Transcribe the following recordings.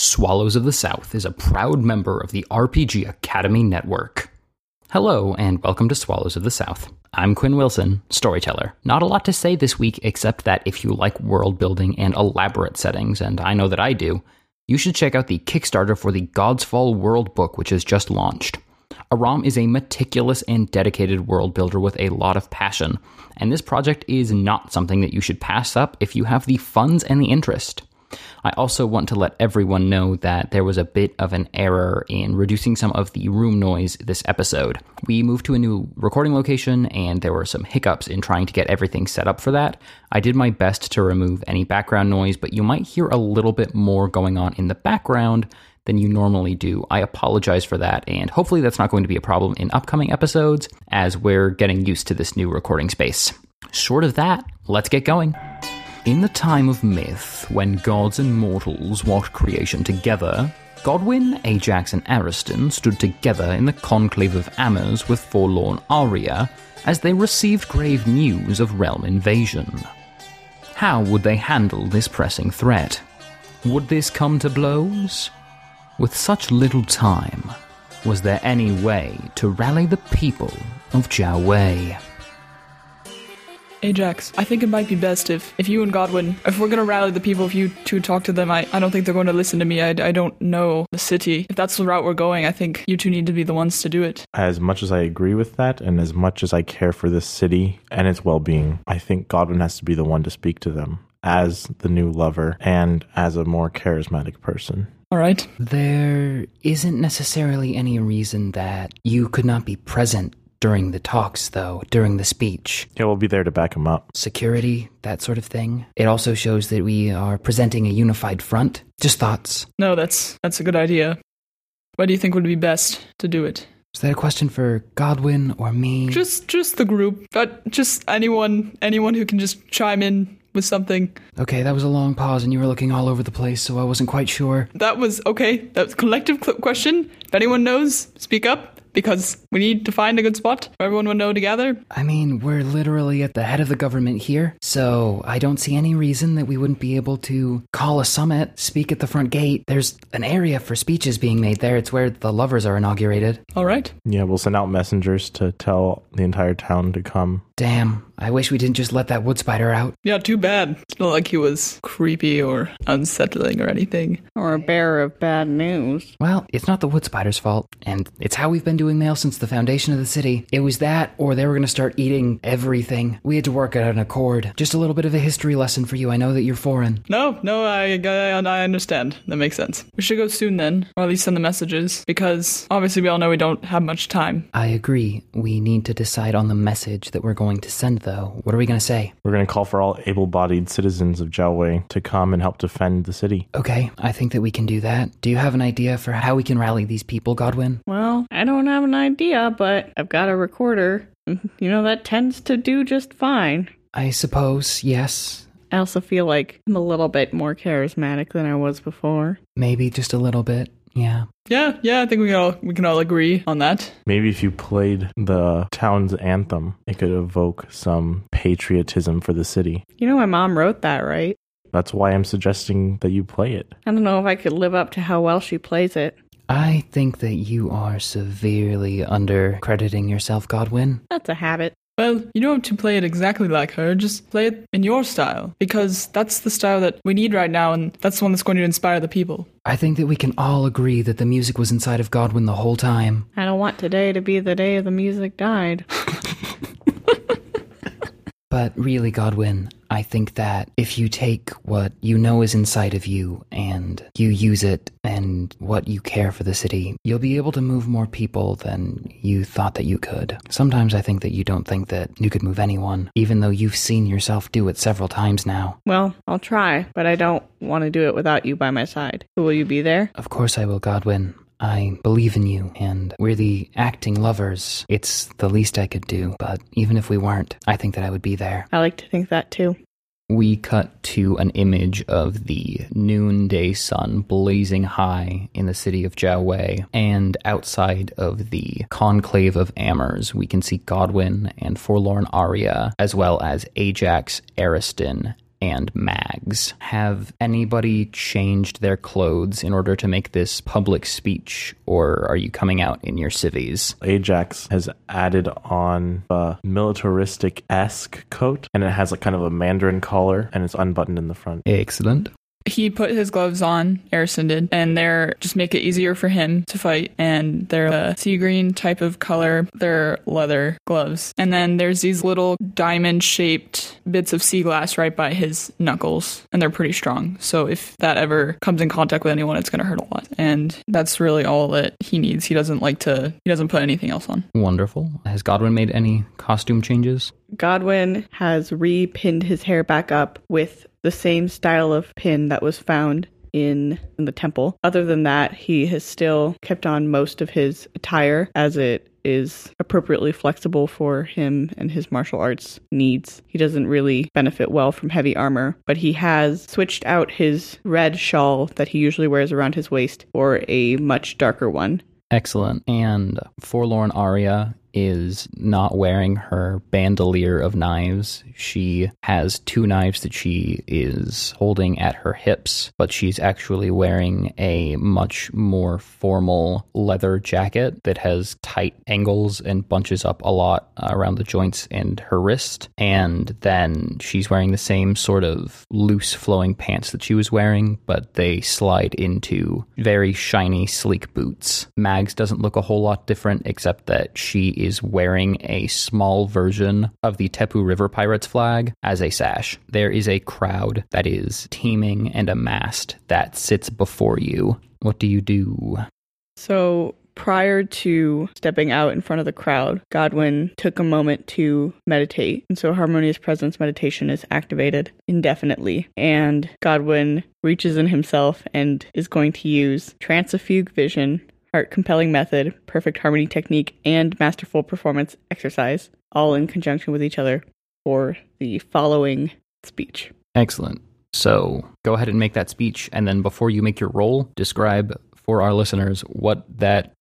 Swallows of the South is a proud member of the RPG Academy Network. Hello, and welcome to Swallows of the South. I'm Quinn Wilson, storyteller. Not a lot to say this week, except that if you like world building and elaborate settings, and I know that I do, you should check out the Kickstarter for the God's Fall World book, which has just launched. Aram is a meticulous and dedicated world builder with a lot of passion, and this project is not something that you should pass up if you have the funds and the interest. I also want to let everyone know that there was a bit of an error in reducing some of the room noise this episode. We moved to a new recording location and there were some hiccups in trying to get everything set up for that. I did my best to remove any background noise, but you might hear a little bit more going on in the background than you normally do. I apologize for that, and hopefully that's not going to be a problem in upcoming episodes as we're getting used to this new recording space. Short of that, let's get going. In the time of myth, when gods and mortals walked creation together, Godwin, Ajax, and Ariston stood together in the conclave of Amers with forlorn Aria as they received grave news of realm invasion. How would they handle this pressing threat? Would this come to blows? With such little time, was there any way to rally the people of Jiawei? Ajax, I think it might be best if, if you and Godwin, if we're gonna rally the people, if you two talk to them, I, I don't think they're going to listen to me. I, I don't know the city. If that's the route we're going, I think you two need to be the ones to do it. As much as I agree with that, and as much as I care for this city and its well being, I think Godwin has to be the one to speak to them as the new lover and as a more charismatic person. All right. There isn't necessarily any reason that you could not be present during the talks, though, during the speech. Yeah, we'll be there to back him up. Security, that sort of thing. It also shows that we are presenting a unified front. Just thoughts. No, that's that's a good idea. What do you think would be best to do it? Is that a question for Godwin or me? Just just the group, but just anyone anyone who can just chime in with something. Okay, that was a long pause and you were looking all over the place, so I wasn't quite sure. That was okay. That was a collective cl- question. If anyone knows, speak up because we need to find a good spot where everyone will know together. I mean, we're literally at the head of the government here, so I don't see any reason that we wouldn't be able to call a summit, speak at the front gate. There's an area for speeches being made there. It's where the lovers are inaugurated. All right. Yeah, we'll send out messengers to tell the entire town to come. Damn, I wish we didn't just let that wood spider out. Yeah, too bad. It's not like he was creepy or unsettling or anything. Or a bearer of bad news. Well, it's not the wood spider's fault, and it's how we've been doing mail since the foundation of the city. It was that, or they were going to start eating everything. We had to work out an accord. Just a little bit of a history lesson for you. I know that you're foreign. No, no, I, I, I understand. That makes sense. We should go soon then, or at least send the messages, because obviously we all know we don't have much time. I agree. We need to decide on the message that we're going to send, though. What are we going to say? We're going to call for all able bodied citizens of Jiawei to come and help defend the city. Okay, I think that we can do that. Do you have an idea for how we can rally these people, Godwin? Well, I don't have an idea, but I've got a recorder. You know, that tends to do just fine. I suppose, yes. I also feel like I'm a little bit more charismatic than I was before. Maybe just a little bit. Yeah. Yeah, yeah, I think we can all we can all agree on that. Maybe if you played the town's anthem, it could evoke some patriotism for the city. You know, my mom wrote that, right? That's why I'm suggesting that you play it. I don't know if I could live up to how well she plays it. I think that you are severely undercrediting yourself, Godwin. That's a habit. Well, you don't have to play it exactly like her, just play it in your style, because that's the style that we need right now, and that's the one that's going to inspire the people. I think that we can all agree that the music was inside of Godwin the whole time. I don't want today to be the day the music died. But really, Godwin, I think that if you take what you know is inside of you and you use it and what you care for the city, you'll be able to move more people than you thought that you could. Sometimes I think that you don't think that you could move anyone, even though you've seen yourself do it several times now. Well, I'll try, but I don't want to do it without you by my side. Will you be there? Of course I will, Godwin. I believe in you, and we're the acting lovers. It's the least I could do, but even if we weren't, I think that I would be there. I like to think that too. We cut to an image of the noonday sun blazing high in the city of Jiawei, and outside of the conclave of Amers, we can see Godwin and Forlorn Aria, as well as Ajax, Ariston, and Mags. Have anybody changed their clothes in order to make this public speech, or are you coming out in your civvies? Ajax has added on a militaristic esque coat, and it has like kind of a mandarin collar, and it's unbuttoned in the front. Excellent. He put his gloves on, Ariston did, and they're just make it easier for him to fight. And they're a sea green type of color. They're leather gloves. And then there's these little diamond shaped bits of sea glass right by his knuckles, and they're pretty strong. So if that ever comes in contact with anyone, it's going to hurt a lot. And that's really all that he needs. He doesn't like to, he doesn't put anything else on. Wonderful. Has Godwin made any costume changes? Godwin has re-pinned his hair back up with the same style of pin that was found in, in the temple. Other than that, he has still kept on most of his attire as it is appropriately flexible for him and his martial arts needs. He doesn't really benefit well from heavy armor, but he has switched out his red shawl that he usually wears around his waist for a much darker one. Excellent. And Forlorn Aria is not wearing her bandolier of knives. She has two knives that she is holding at her hips, but she's actually wearing a much more formal leather jacket that has tight angles and bunches up a lot around the joints and her wrist. And then she's wearing the same sort of loose flowing pants that she was wearing, but they slide into very shiny, sleek boots. Mags doesn't look a whole lot different except that she is wearing a small version of the Tepu River Pirates flag as a sash. There is a crowd that is teeming and amassed that sits before you. What do you do? So prior to stepping out in front of the crowd, Godwin took a moment to meditate. And so harmonious presence meditation is activated indefinitely. And Godwin reaches in himself and is going to use transfugue vision, heart compelling method, perfect harmony technique, and masterful performance exercise, all in conjunction with each other for the following speech. Excellent. So go ahead and make that speech, and then before you make your roll, describe for our listeners what that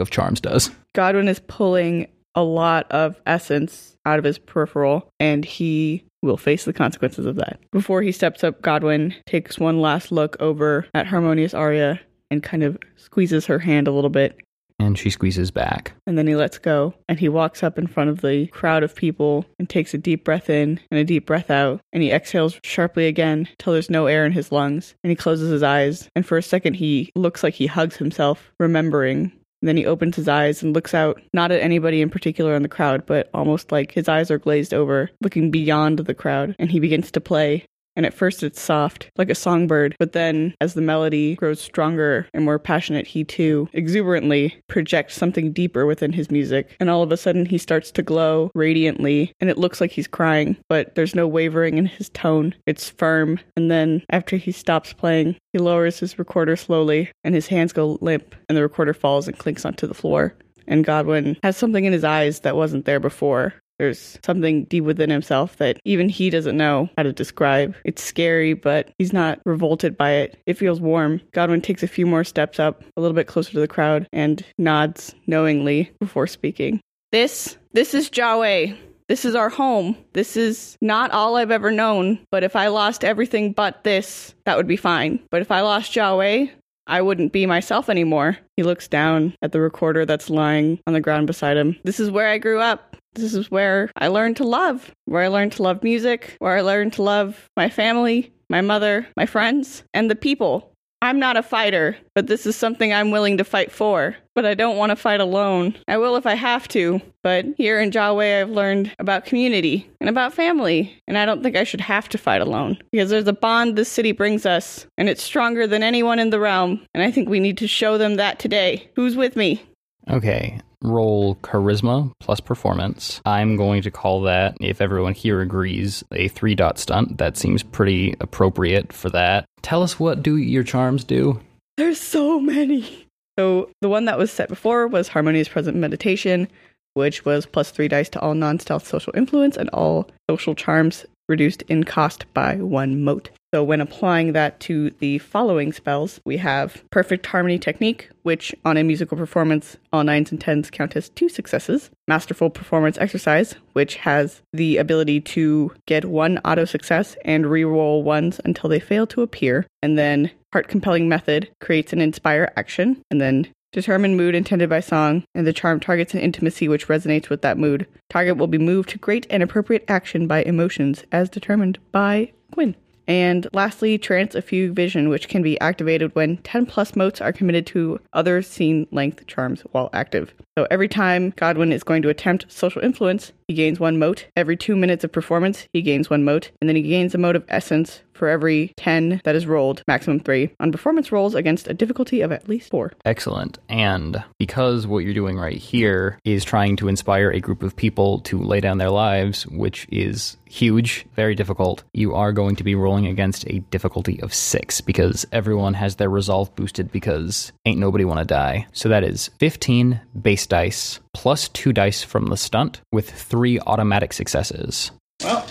of charms does. Godwin is pulling a lot of essence out of his peripheral, and he will face the consequences of that. Before he steps up, Godwin takes one last look over at Harmonious Aria and kind of squeezes her hand a little bit. And she squeezes back. And then he lets go and he walks up in front of the crowd of people and takes a deep breath in and a deep breath out. And he exhales sharply again till there's no air in his lungs. And he closes his eyes. And for a second, he looks like he hugs himself, remembering and then he opens his eyes and looks out, not at anybody in particular in the crowd, but almost like his eyes are glazed over, looking beyond the crowd. And he begins to play. And at first it's soft, like a songbird, but then as the melody grows stronger and more passionate, he too exuberantly projects something deeper within his music. And all of a sudden he starts to glow radiantly, and it looks like he's crying, but there's no wavering in his tone. It's firm. And then after he stops playing, he lowers his recorder slowly, and his hands go limp, and the recorder falls and clinks onto the floor. And Godwin has something in his eyes that wasn't there before. There's something deep within himself that even he doesn't know how to describe. It's scary, but he's not revolted by it. It feels warm. Godwin takes a few more steps up, a little bit closer to the crowd, and nods knowingly before speaking. This, this is Jahwe. This is our home. This is not all I've ever known, but if I lost everything but this, that would be fine. But if I lost Jahwe, I wouldn't be myself anymore. He looks down at the recorder that's lying on the ground beside him. This is where I grew up. This is where I learned to love, where I learned to love music, where I learned to love my family, my mother, my friends, and the people. I'm not a fighter, but this is something I'm willing to fight for. But I don't want to fight alone. I will if I have to, but here in Jahwe I've learned about community and about family, and I don't think I should have to fight alone. Because there's a bond this city brings us, and it's stronger than anyone in the realm, and I think we need to show them that today. Who's with me? Okay, roll charisma plus performance. I'm going to call that, if everyone here agrees, a three dot stunt. That seems pretty appropriate for that. Tell us what do your charms do? There's so many. So the one that was set before was harmonious presence meditation, which was plus three dice to all non-stealth social influence and all social charms reduced in cost by one mote. So when applying that to the following spells, we have Perfect Harmony Technique, which on a musical performance, all nines and tens count as two successes. Masterful Performance Exercise, which has the ability to get one auto success and re-roll ones until they fail to appear. And then Heart Compelling Method creates an Inspire action. And then Determine mood intended by song, and the charm targets an intimacy which resonates with that mood. Target will be moved to great and appropriate action by emotions as determined by Quinn. And lastly, Trance a Fugue Vision, which can be activated when 10 plus motes are committed to other scene length charms while active. So every time Godwin is going to attempt social influence, he gains one mote. Every two minutes of performance, he gains one mote. And then he gains a mote of essence for every 10 that is rolled, maximum three, on performance rolls against a difficulty of at least four. Excellent. And because what you're doing right here is trying to inspire a group of people to lay down their lives, which is huge, very difficult, you are going to be rolling against a difficulty of six because everyone has their resolve boosted because ain't nobody want to die. So that is 15 base dice plus two dice from the stunt with three automatic successes. Well,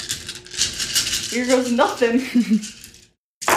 here goes nothing.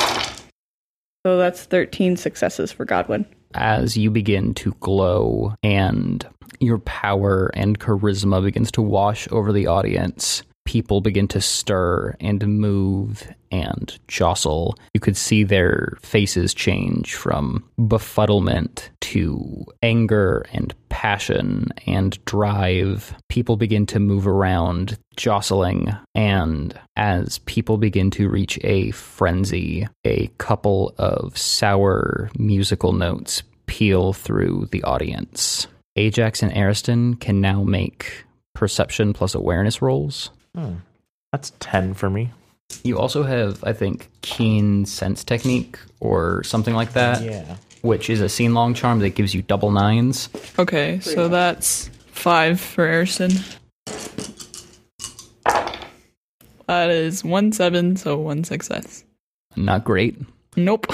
so that's 13 successes for Godwin. As you begin to glow and your power and charisma begins to wash over the audience, people begin to stir and move and jostle. You could see their faces change from befuddlement to anger and passion and drive. People begin to move around, jostling, and as people begin to reach a frenzy, a couple of sour musical notes peel through the audience. Ajax and Ariston can now make perception plus awareness rolls. Hmm. That's 10 for me. You also have, I think, keen sense technique or something like that, Yeah. which is a scene long charm that gives you double nines. Okay, so that's five for Ariston. That is one seven, so one success. Not great. Nope.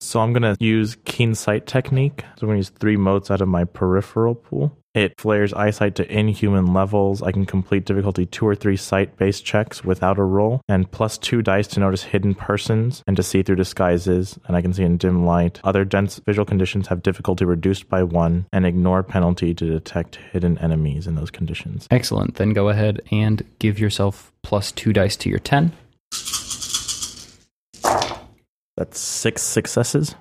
So I'm going to use Keen Sight technique. So I'm going to use three motes out of my peripheral pool. It flares eyesight to inhuman levels. I can complete difficulty two or three sight based checks without a roll, and plus two dice to notice hidden persons and to see through disguises, and I can see in dim light. Other dense visual conditions have difficulty reduced by one, and ignore penalty to detect hidden enemies in those conditions. Excellent. Then go ahead and give yourself plus two dice to your 10. That's six successes.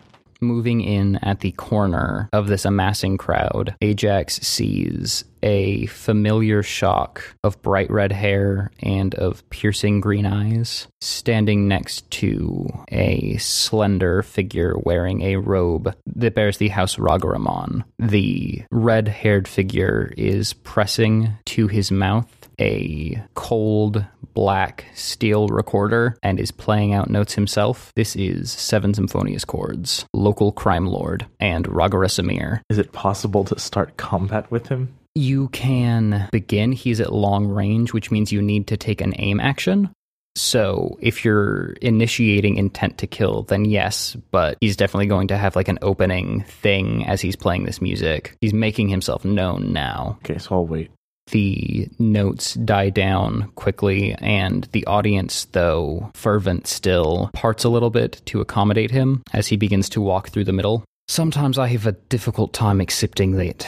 Moving in at the corner of this amassing crowd, Ajax sees a familiar shock of bright red hair and of piercing green eyes, standing next to a slender figure wearing a robe that bears the House Ragaramon. The red haired figure is pressing to his mouth a cold black steel recorder and is playing out notes himself. This is Seven Symphonious Chords, Local Crime Lord, and Ragara Samir. Is it possible to start combat with him? You can begin, he's at long range, which means you need to take an aim action. So if you're initiating intent to kill, then yes, but he's definitely going to have like an opening thing as he's playing this music. He's making himself known now. Okay, so I'll wait. The notes die down quickly, and the audience, though fervent still, parts a little bit to accommodate him as he begins to walk through the middle. Sometimes I have a difficult time accepting that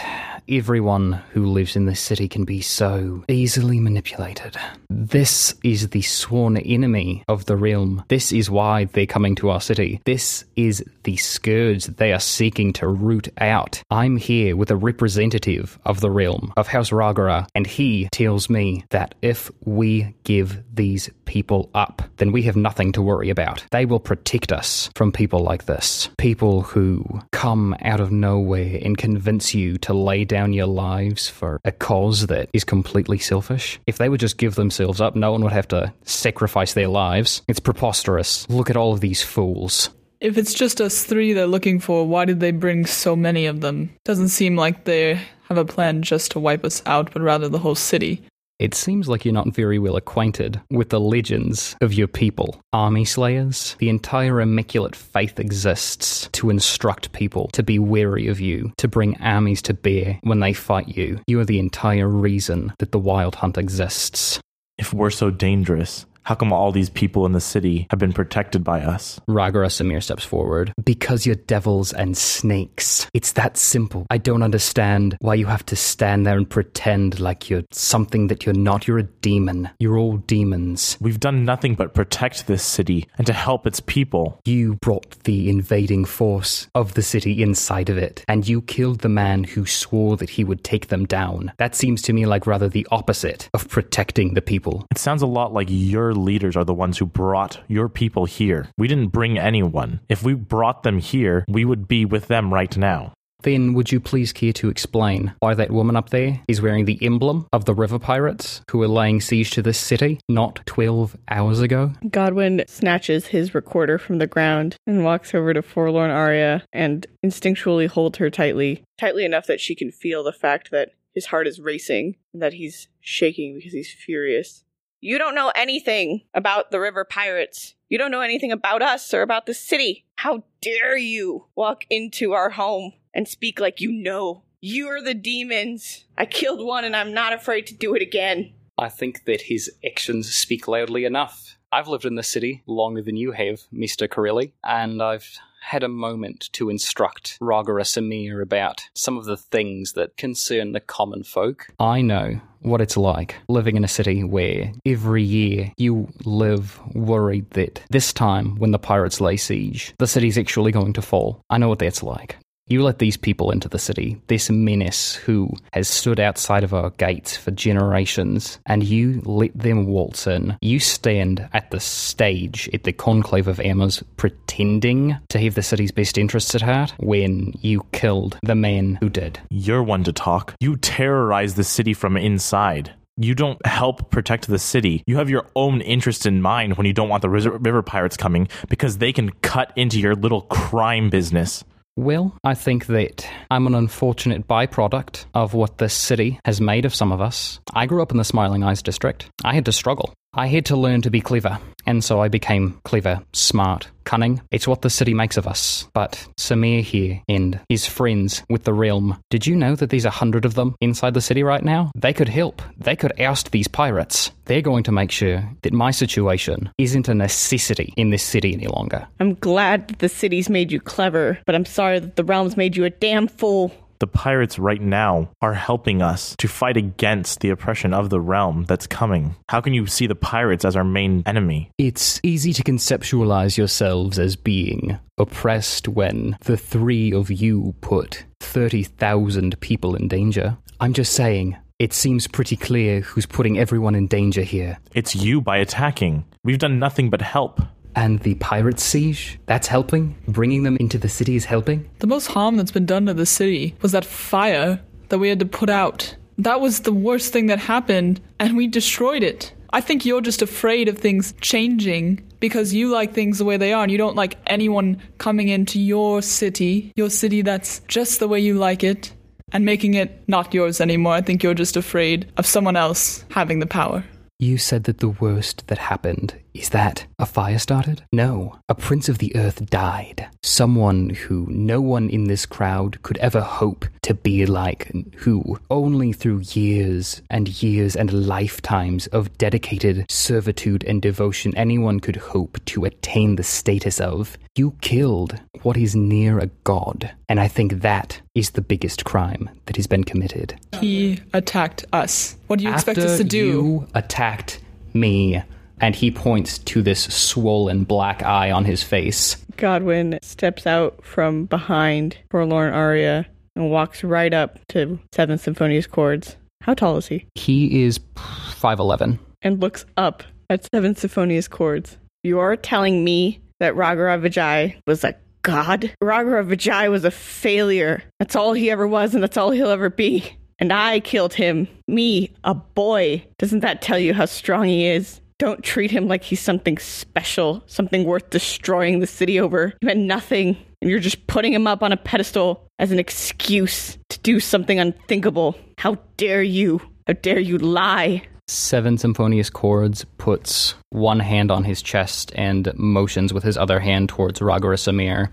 everyone who lives in this city can be so easily manipulated. This is the sworn enemy of the realm. This is why they're coming to our city. This is the scourge they are seeking to root out. I'm here with a representative of the realm, of House Ragara, and he tells me that if we give these people up, then we have nothing to worry about. They will protect us from people like this. People who come out of nowhere and convince you to lay down your lives for a cause that is completely selfish. If they would just give themselves up, no one would have to sacrifice their lives. It's preposterous. Look at all of these fools. If it's just us three they're looking for, why did they bring so many of them? Doesn't seem like they have a plan just to wipe us out, but rather the whole city. It seems like you're not very well acquainted with the legends of your people. Army slayers, the entire Immaculate Faith exists to instruct people to be wary of you, to bring armies to bear when they fight you. You are the entire reason that the Wild Hunt exists. If we're so dangerous, How come all these people in the city have been protected by us? Ragara Samir steps forward. Because you're devils and snakes. It's that simple. I don't understand why you have to stand there and pretend like you're something that you're not. You're a demon. You're all demons. We've done nothing but protect this city and to help its people. You brought the invading force of the city inside of it, and you killed the man who swore that he would take them down. That seems to me like rather the opposite of protecting the people. It sounds a lot like your leaders are the ones who brought your people here. We didn't bring anyone. If we brought them here, we would be with them right now. Then would you please care to explain why that woman up there is wearing the emblem of the river pirates who were laying siege to this city not 12 hours ago? Godwin snatches his recorder from the ground and walks over to Forlorn Aria and instinctually holds her tightly, tightly enough that she can feel the fact that his heart is racing and that he's shaking because he's furious. You don't know anything about the river pirates. You don't know anything about us or about the city. How dare you walk into our home and speak like you know? You're the demons. I killed one and I'm not afraid to do it again. I think that his actions speak loudly enough. I've lived in this city longer than you have, Mr. Corelli, and I've had a moment to instruct Ragara Samir about some of the things that concern the common folk. I know what it's like living in a city where every year you live worried that this time when the pirates lay siege, the city's actually going to fall. I know what that's like. You let these people into the city, this menace who has stood outside of our gates for generations, and you let them waltz in. You stand at the stage at the Conclave of Amers pretending to have the city's best interests at heart when you killed the man who did. You're one to talk. You terrorize the city from inside. You don't help protect the city. You have your own interest in mind when you don't want the river river pirates coming because they can cut into your little crime business. Well, I think that I'm an unfortunate byproduct of what this city has made of some of us. I grew up in the Smiling Eyes district. I had to struggle. I had to learn to be clever, and so I became clever, smart, cunning. It's what the city makes of us. But Samir here and his friends with the realm, did you know that there's a hundred of them inside the city right now? They could help. They could oust these pirates. They're going to make sure that my situation isn't a necessity in this city any longer. I'm glad that the city's made you clever, but I'm sorry that the realm's made you a damn fool. The pirates right now are helping us to fight against the oppression of the realm that's coming. How can you see the pirates as our main enemy? It's easy to conceptualize yourselves as being oppressed when the three of you put 30,000 people in danger. I'm just saying, it seems pretty clear who's putting everyone in danger here. It's you by attacking. We've done nothing but help. And the pirate siege? That's helping? Bringing them into the city is helping? The most harm that's been done to the city was that fire that we had to put out. That was the worst thing that happened, and we destroyed it. I think you're just afraid of things changing because you like things the way they are and you don't like anyone coming into your city, your city that's just the way you like it, and making it not yours anymore. I think you're just afraid of someone else having the power. You said that the worst that happened is that a fire started? No, a prince of the earth died. Someone who no one in this crowd could ever hope to be like, who only through years and years and lifetimes of dedicated servitude and devotion anyone could hope to attain the status of. You killed what is near a god, and I think that is the biggest crime that has been committed. He attacked us. What do you expect us to do? You attacked me, and he points to this swollen black eye on his face. Godwin steps out from behind Forlorn Aria and walks right up to Seventh Symphonious chords. How tall is he? He is 5'11. And looks up at Seventh Symphonious chords. You are telling me that Ragara Vijay was a god? Ragara Vijay was a failure. That's all he ever was, and that's all he'll ever be. And I killed him. Me, a boy. Doesn't that tell you how strong he is? Don't treat him like he's something special, something worth destroying the city over. He meant nothing, and you're just putting him up on a pedestal as an excuse to do something unthinkable. How dare you? How dare you lie? Seven Symphonious Chords puts one hand on his chest and motions with his other hand towards Ragara Samir.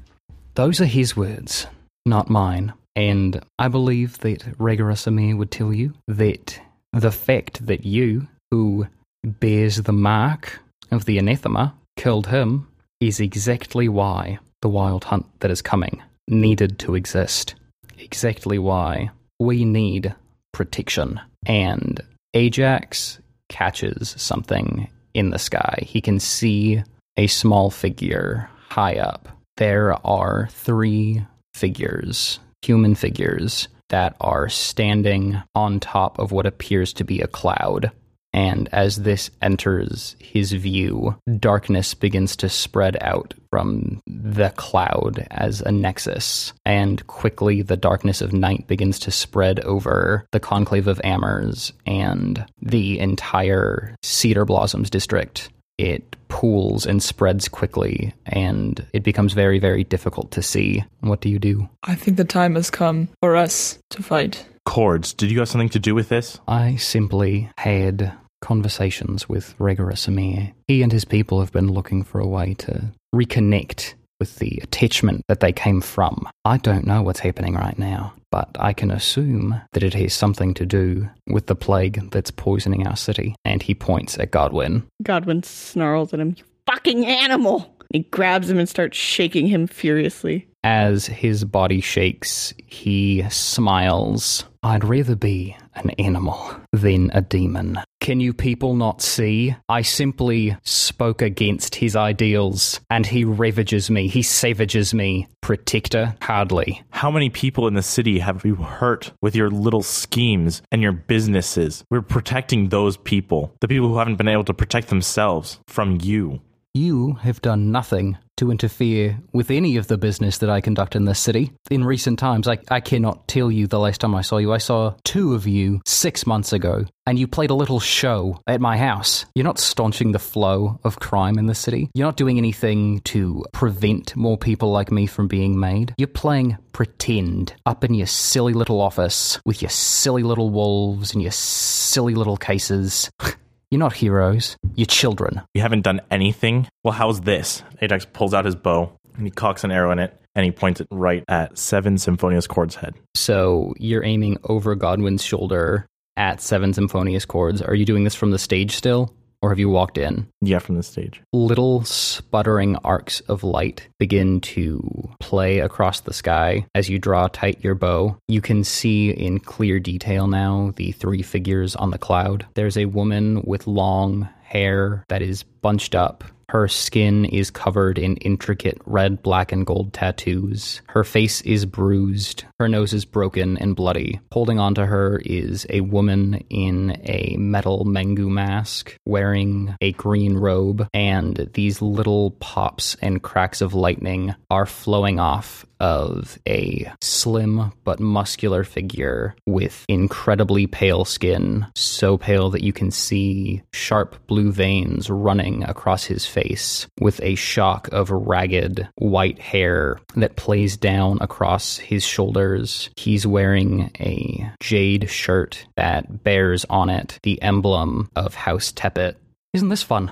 Those are his words, not mine. And I believe that Ragara Samir would tell you that the fact that you, who bears the mark of the anathema killed him is exactly why the wild hunt that is coming needed to exist. Exactly why we need protection. And Ajax catches something in the sky. He can see a small figure high up. There are three figures, human figures, that are standing on top of what appears to be a cloud. And as this enters his view, darkness begins to spread out from the cloud as a nexus. And quickly, the darkness of night begins to spread over the Conclave of Amers and the entire Cedar Blossoms district. It pools and spreads quickly, and it becomes very, very difficult to see. What do you do? I think the time has come for us to fight. Cords, did you have something to do with this? I simply had conversations with Ragara Samir. He and his people have been looking for a way to reconnect with the attachment that they came from. I don't know what's happening right now, but I can assume that it has something to do with the plague that's poisoning our city. And he points at Godwin. Godwin snarls at him, You fucking animal! He grabs him and starts shaking him furiously. As his body shakes, he smiles. I'd rather be an animal than a demon. Can you people not see? I simply spoke against his ideals, and he ravages me, he savages me. Protector? Hardly. How many people in the city have you hurt with your little schemes and your businesses? We're protecting those people, the people who haven't been able to protect themselves from you. You have done nothing to interfere with any of the business that I conduct in this city. In recent times, I, I cannot tell you the last time I saw you. I saw two of you six months ago, and you played a little show at my house. You're not staunching the flow of crime in the city. You're not doing anything to prevent more people like me from being made. You're playing pretend up in your silly little office with your silly little wolves and your silly little cases. You're not heroes. You're children. You haven't done anything? Well, how's this? Ajax pulls out his bow and he cocks an arrow in it and he points it right at Seven Symphonious Chords' head. So you're aiming over Godwin's shoulder at Seven Symphonious Chords. Are you doing this from the stage still? Or have you walked in? Yeah, from the stage. Little sputtering arcs of light begin to play across the sky as you draw tight your bow. You can see in clear detail now the three figures on the cloud. There's a woman with long hair that is bunched up. Her skin is covered in intricate red, black, and gold tattoos. Her face is bruised. Her nose is broken and bloody. Holding onto her is a woman in a metal Mengu mask, wearing a green robe, and these little pops and cracks of lightning are flowing off of a slim but muscular figure with incredibly pale skin, so pale that you can see sharp blue veins running across his face, with a shock of ragged white hair that plays down across his shoulders. He's wearing a jade shirt that bears on it the emblem of House Tepet. Isn't this fun?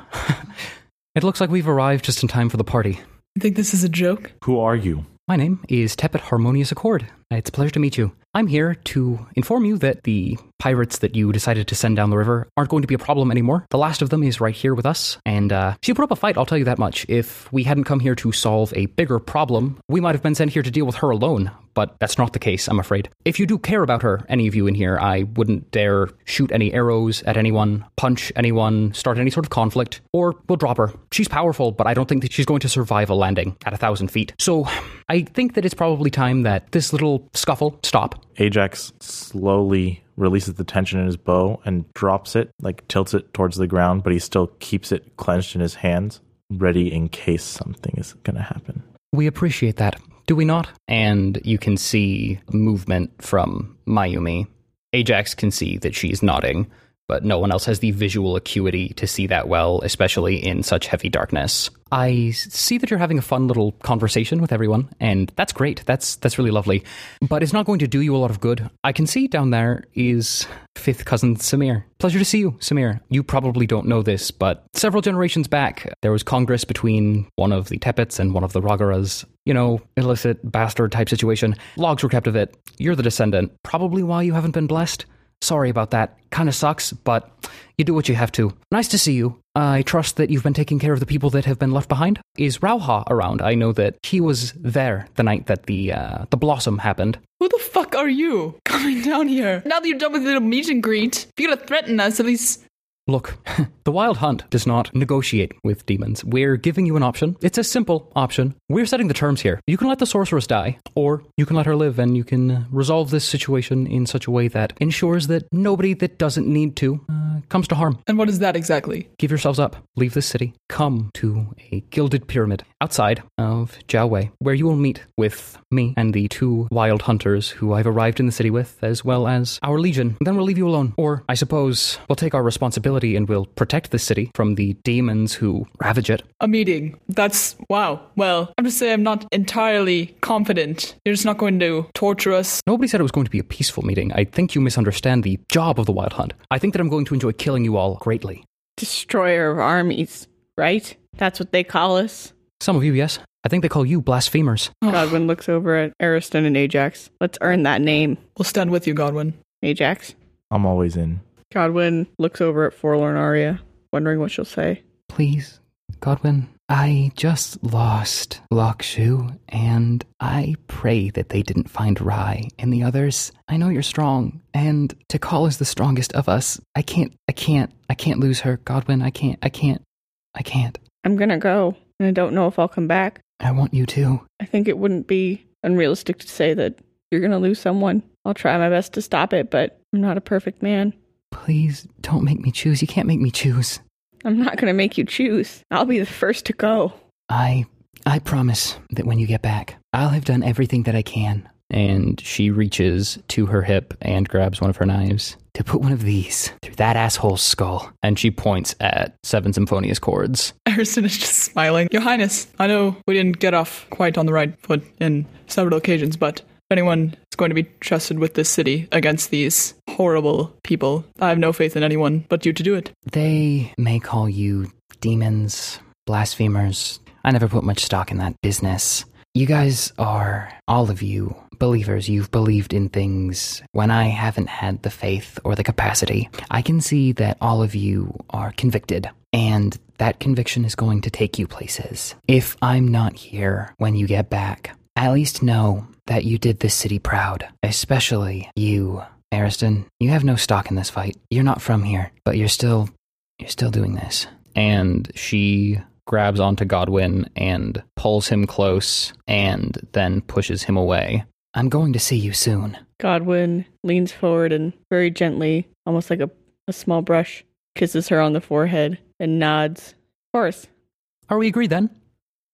it looks like we've arrived just in time for the party. You think this is a joke? Who are you? My name is Tepet Harmonious Accord. It's a pleasure to meet you. I'm here to inform you that the pirates that you decided to send down the river aren't going to be a problem anymore. The last of them is right here with us, and uh, she put up a fight, I'll tell you that much. If we hadn't come here to solve a bigger problem, we might have been sent here to deal with her alone, but that's not the case, I'm afraid. If you do care about her, any of you in here, I wouldn't dare shoot any arrows at anyone, punch anyone, start any sort of conflict, or we'll drop her. She's powerful, but I don't think that she's going to survive a landing at a thousand feet. So I think that it's probably time that this little scuffle stop. Ajax slowly releases the tension in his bow and drops it, like tilts it towards the ground, but he still keeps it clenched in his hands, ready in case something is going to happen. We appreciate that, do we not? And you can see movement from Mayumi. Ajax can see that she's nodding, but no one else has the visual acuity to see that well, especially in such heavy darkness. I see that you're having a fun little conversation with everyone, and that's great. That's that's really lovely. But it's not going to do you a lot of good. I can see down there is fifth cousin Samir. Pleasure to see you, Samir. You probably don't know this, but several generations back, there was congress between one of the Tepets and one of the Ragaras. You know, illicit bastard type situation. Logs were kept of it. You're the descendant. Probably why you haven't been blessed. Sorry about that. Kinda sucks, but you do what you have to. Nice to see you. I trust that you've been taking care of the people that have been left behind. Is Rauha around? I know that he was there the night that the uh, the blossom happened. Who the fuck are you coming down here? Now that you're done with the little meet and greet, if you're gonna threaten us, at least Look, the Wild Hunt does not negotiate with demons. We're giving you an option. It's a simple option. We're setting the terms here. You can let the sorceress die, or you can let her live, and you can uh, resolve this situation in such a way that ensures that nobody that doesn't need to uh, comes to harm. And what is that exactly? Give yourselves up. Leave this city. Come to a gilded pyramid outside of Jiaowei, where you will meet with me and the two wild hunters who I've arrived in the city with, as well as our legion. Then we'll leave you alone. Or, I suppose, we'll take our responsibility and we'll protect the city from the demons who ravage it. A meeting. That's wow. Well, I'm just saying I'm not entirely confident. You're just not going to torture us. Nobody said it was going to be a peaceful meeting. I think you misunderstand the job of the Wild Hunt. I think that I'm going to enjoy killing you all greatly. Destroyer of armies, right? That's what they call us. Some of you, yes. I think they call you blasphemers. Godwin looks over at Ariston and Ajax. Let's earn that name. We'll stand with you, Godwin. Ajax. I'm always in. Godwin looks over at Forlorn Aria, wondering what she'll say. Please, Godwin, I just lost Lokshu, and I pray that they didn't find Rai and the others. I know you're strong, and Tikal is the strongest of us. I can't, I can't, I can't lose her, Godwin. I can't, I can't, I can't. I'm gonna go, and I don't know if I'll come back. I want you to. I think it wouldn't be unrealistic to say that you're gonna lose someone. I'll try my best to stop it, but I'm not a perfect man. Please don't make me choose. You can't make me choose. I'm not gonna make you choose. I'll be the first to go. I I promise that when you get back, I'll have done everything that I can. And she reaches to her hip and grabs one of her knives to put one of these through that asshole's skull. And she points at seven symphonious chords. Ariston is just smiling. Your Highness, I know we didn't get off quite on the right foot in several occasions, but if anyone is going to be trusted with this city against these horrible people, I have no faith in anyone but you to do it. They may call you demons, blasphemers. I never put much stock in that business. You guys are, all of you, believers. You've believed in things when I haven't had the faith or the capacity. I can see that all of you are convicted, and that conviction is going to take you places. If I'm not here when you get back, at least know that you did this city proud, especially you, Ariston. You have no stock in this fight. You're not from here, but you're still you're still doing this. And she grabs onto Godwin and pulls him close and then pushes him away. I'm going to see you soon. Godwin leans forward and very gently, almost like a, a small brush, kisses her on the forehead and nods. Of course. Are we agreed then?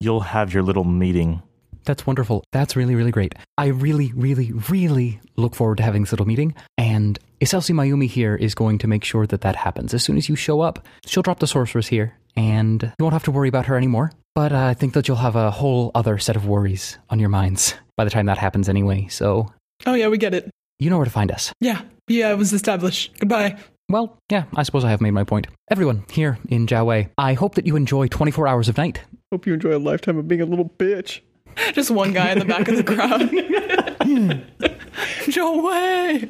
You'll have your little meeting. That's wonderful. That's really, really great. I really, really, really look forward to having this little meeting. And Iselsi Mayumi here is going to make sure that that happens. As soon as you show up, she'll drop the sorceress here, and you won't have to worry about her anymore. But uh, I think that you'll have a whole other set of worries on your minds by the time that happens anyway. So Oh, yeah, we get it. you know where to find us. Yeah, yeah, it was established. Goodbye. Well, yeah, I suppose I have made my point. Everyone here in Jiaowei, I hope that you enjoy 24 hours of night. Hope you enjoy a lifetime of being a little bitch. Just one guy in the back of the crowd. Joe way.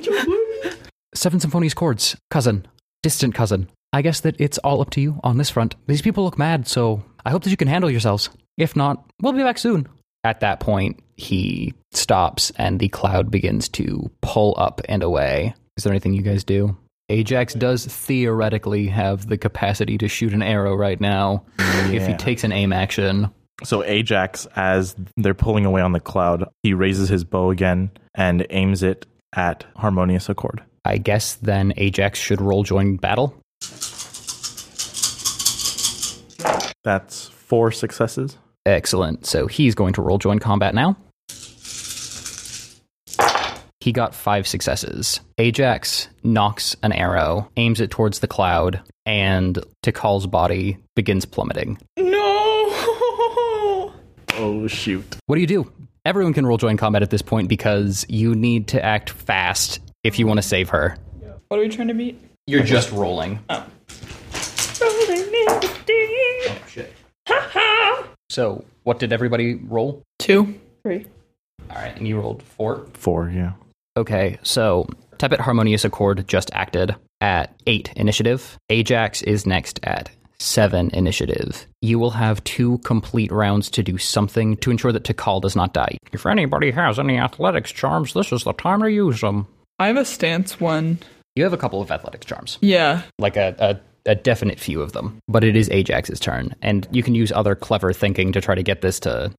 Seven Symphonies Chords, cousin, distant cousin. I guess that it's all up to you on this front. These people look mad, so I hope that you can handle yourselves. If not, we'll be back soon. At that point, he stops and the cloud begins to pull up and away. Is there anything you guys do? Ajax does theoretically have the capacity to shoot an arrow right now if he takes an aim action. So Ajax, as they're pulling away on the cloud, he raises his bow again and aims it at Harmonious Accord. I guess then Ajax should roll join battle. That's four successes. Excellent. So he's going to roll join combat now. He got five successes. Ajax knocks an arrow, aims it towards the cloud, and Tikal's body begins plummeting. No. Oh shoot! What do you do? Everyone can roll join combat at this point because you need to act fast if you want to save her. What are we trying to beat? You're just rolling. Oh, oh shit. Ha ha So, what did everybody roll? Two. Three. All right, and you rolled four. Four, yeah. Okay, so Tepet Harmonious Accord just acted at 8 initiative. Ajax is next at 7 initiative. You will have two complete rounds to do something to ensure that Tikal does not die. If anybody has any athletics charms, this is the time to use them. I have a stance one. You have a couple of athletics charms, Yeah. like a, a, a definite few of them, but it is Ajax's turn, and you can use other clever thinking to try to get this to,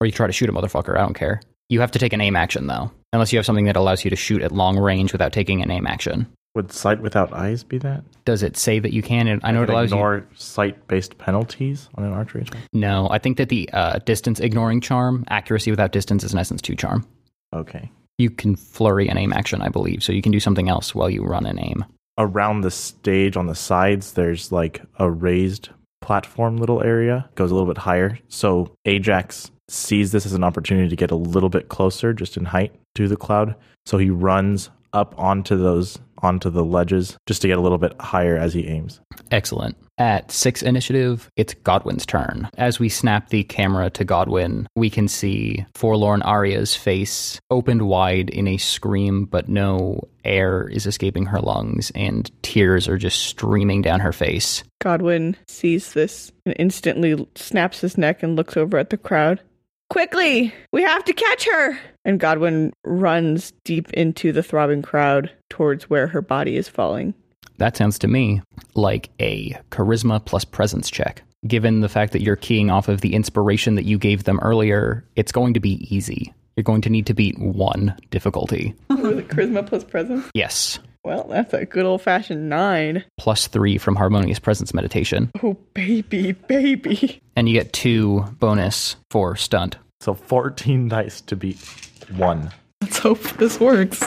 or you try to shoot a motherfucker, I don't care. You have to take an aim action though, unless you have something that allows you to shoot at long range without taking an aim action. Would sight without eyes be that? Does it say that you can? And I know it allows you. ignore sight-based penalties on an archery attack. No, I think that the uh, distance ignoring charm, accuracy without distance, is in essence two charm. Okay. You can flurry an aim action, I believe, so you can do something else while you run an aim. Around the stage on the sides, there's like a raised platform little area, goes a little bit higher. So Ajax sees this as an opportunity to get a little bit closer, just in height, to the cloud. So he runs up onto those onto the ledges just to get a little bit higher as he aims. Excellent. At six initiative, it's Godwin's turn. As we snap the camera to Godwin, we can see forlorn Aria's face opened wide in a scream, but no air is escaping her lungs, and tears are just streaming down her face. Godwin sees this and instantly snaps his neck and looks over at the crowd. Quickly! We have to catch her! And Godwin runs deep into the throbbing crowd towards where her body is falling. That sounds to me like a charisma plus presence check. Given the fact that you're keying off of the inspiration that you gave them earlier, it's going to be easy. You're going to need to beat one difficulty. Was it charisma plus presence? Yes. Well, that's a good old fashioned nine. Plus three from harmonious presence meditation. Oh, baby, baby. And you get two bonus for stunt. So 14 dice to beat one. Let's hope this works.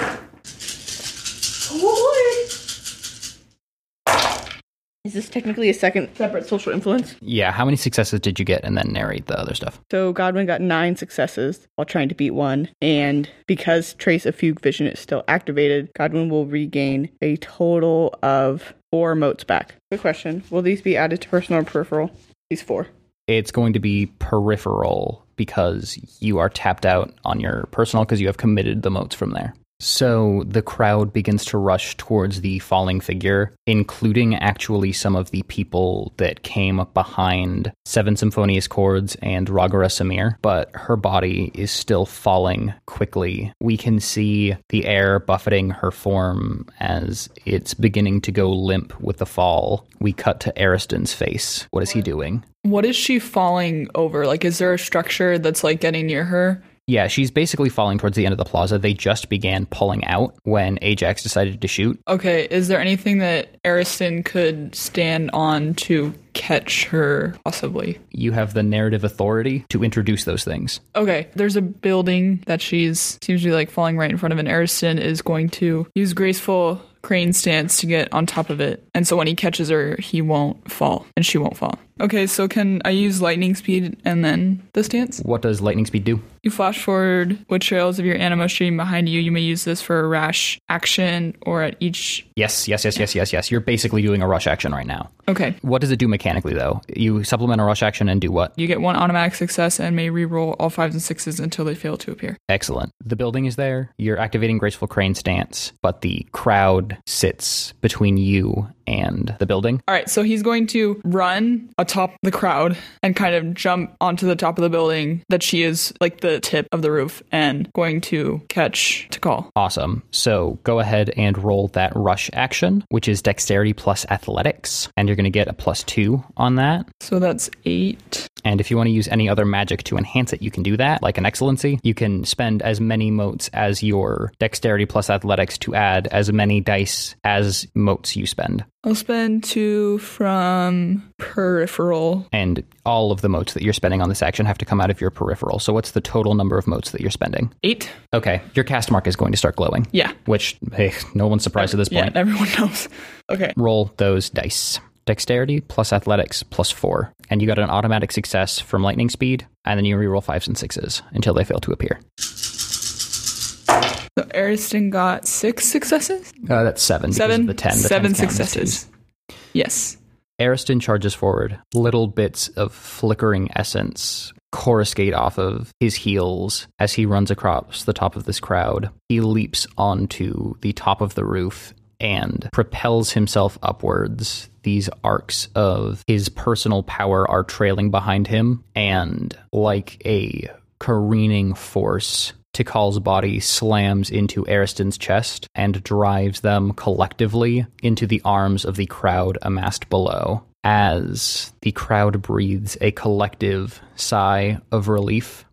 Is this technically a second separate social influence? Yeah, how many successes did you get and then narrate the other stuff? So Godwin got nine successes while trying to beat one. And because Trace of Fugue Vision is still activated, Godwin will regain a total of four motes back. Good question. Will these be added to personal or peripheral? These four. It's going to be peripheral because you are tapped out on your personal because you have committed the motes from there. So the crowd begins to rush towards the falling figure, including actually some of the people that came behind Seven Symphonious Chords and Ragara Samir, but her body is still falling quickly. We can see the air buffeting her form as it's beginning to go limp with the fall. We cut to Ariston's face. What is he doing? What is she falling over? Like, is there a structure that's like getting near her? Yeah, she's basically falling towards the end of the plaza. They just began pulling out when Ajax decided to shoot. Okay, is there anything that Ariston could stand on to catch her, possibly? You have the narrative authority to introduce those things. Okay, there's a building that she's seems to be like falling right in front of, and Ariston is going to use graceful crane stance to get on top of it. And so when he catches her, he won't fall, and she won't fall. Okay, so can I use lightning speed and then the stance? What does lightning speed do? You flash forward with trails of your anima stream behind you. You may use this for a rash action or at each. Yes, yes, yes, yes, yes, yes. You're basically doing a rush action right now. Okay. What does it do mechanically, though? You supplement a rush action and do what? You get one automatic success and may reroll all fives and sixes until they fail to appear. Excellent. The building is there. You're activating Graceful Crane Stance, but the crowd sits between you and the building. All right, so he's going to run atop the crowd and kind of jump onto the top of the building that she is like the tip of the roof and going to catch to call. Awesome. So go ahead and roll that rush action, which is dexterity plus athletics, and you're going to get a plus two on that. So that's eight. And if you want to use any other magic to enhance it, you can do that, like an excellency. You can spend as many motes as your dexterity plus athletics to add as many dice as motes you spend. I'll spend two from peripheral. And all of the motes that you're spending on this action have to come out of your peripheral. So what's the total number of motes that you're spending? Eight? Okay, your caste mark is going to start glowing. Yeah. Which, hey, no one's surprised at this Yeah, point. everyone knows. Okay. Roll those dice. Dexterity plus athletics plus four. And you got an automatic success from lightning speed, and then you reroll fives and sixes until they fail to appear. So Ariston got six successes? Uh, that's seven. Seven? of the ten. The Seven 10's count as successes. Yes. Ariston charges forward. Little bits of flickering essence coruscate off of his heels as he runs across the top of this crowd. He leaps onto the top of the roof and propels himself upwards. These arcs of his personal power are trailing behind him, and like a careening force, Tikal's body slams into Ariston's chest and drives them collectively into the arms of the crowd amassed below. As the crowd breathes a collective sigh of relief,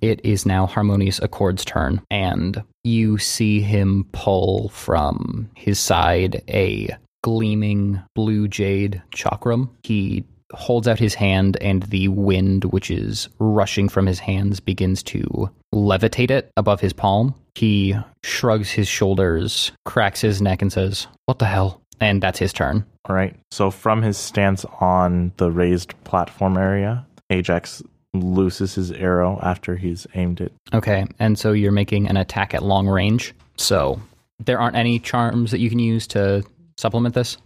it is now Harmonious Accord's turn, and you see him pull from his side a gleaming blue jade chakram. He holds out his hand, and the wind, which is rushing from his hands, begins to levitate it above his palm. He shrugs his shoulders, cracks his neck, and says, What the hell? And that's his turn. All right. So from his stance on the raised platform area, Ajax looses his arrow after he's aimed it. Okay, and so you're making an attack at long range. So there aren't any charms that you can use to supplement this?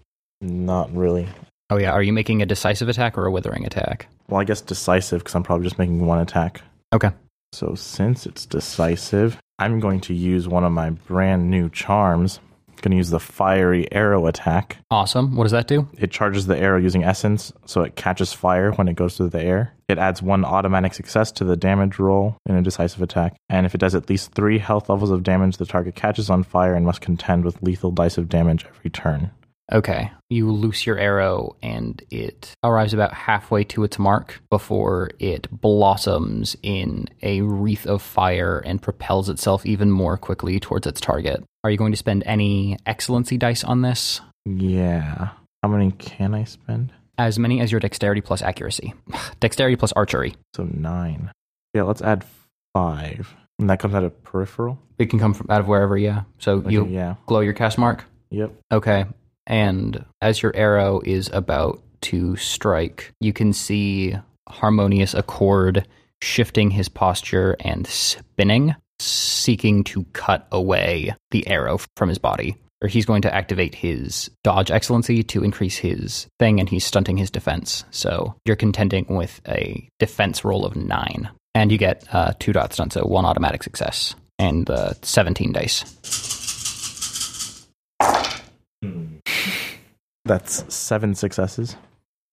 Not really. Oh, yeah. Are you making a decisive attack or a withering attack? Well, I guess decisive because I'm probably just making one attack. Okay. So since it's decisive, I'm going to use one of my brand new charms. Going to use the fiery arrow attack. Awesome. What does that do? It charges the arrow using essence, so it catches fire when it goes through the air. It adds one automatic success to the damage roll in a decisive attack. And if it does at least three health levels of damage, the target catches on fire and must contend with lethal dice of damage every turn. Okay. You loose your arrow and it arrives about halfway to its mark before it blossoms in a wreath of fire and propels itself even more quickly towards its target. Are you going to spend any excellency dice on this? Yeah. How many can I spend? As many as your dexterity plus accuracy. dexterity plus archery. So nine. Yeah, let's add five. And that comes out of peripheral? It can come from out of wherever, yeah. So Okay, you yeah. glow your caste mark. Yep. Okay. And as your arrow is about to strike, you can see Harmonious Accord shifting his posture and spinning, seeking to cut away the arrow from his body. Or he's going to activate his dodge excellency to increase his thing, and he's stunting his defense. So you're contending with a defense roll of nine. And you get uh, two dot stun, so one automatic success, and uh, 17 dice. That's seven successes.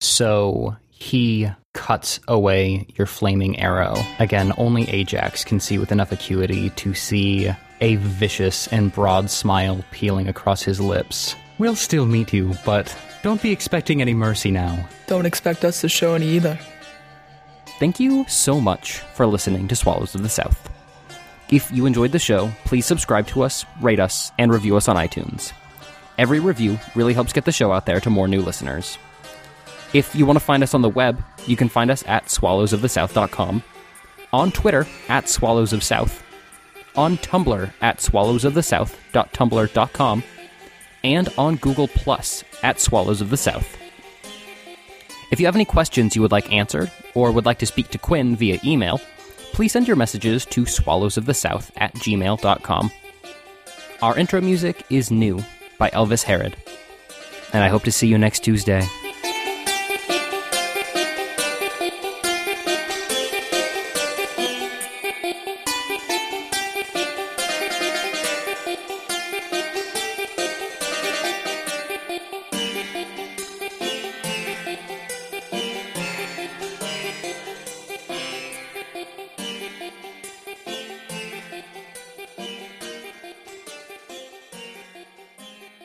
So he cuts away your flaming arrow. Again, only Ajax can see with enough acuity to see a vicious and broad smile peeling across his lips. We'll still meet you, but don't be expecting any mercy now. Don't expect us to show any either. Thank you so much for listening to Swallows of the South. If you enjoyed the show, please subscribe to us, rate us, and review us on iTunes. Every review really helps get the show out there to more new listeners. If you want to find us on the web, you can find us at swallowsofthesouth.com, on Twitter at swallowsofsouth, on Tumblr at swallowsofthesouth.tumblr.com, and on Google Plus at Swallows of the South. If you have any questions you would like answered, or would like to speak to Quinn via email, please send your messages to swallowsofthesouth at gmail.com. Our intro music is new by Elvis Herod. And I hope to see you next Tuesday.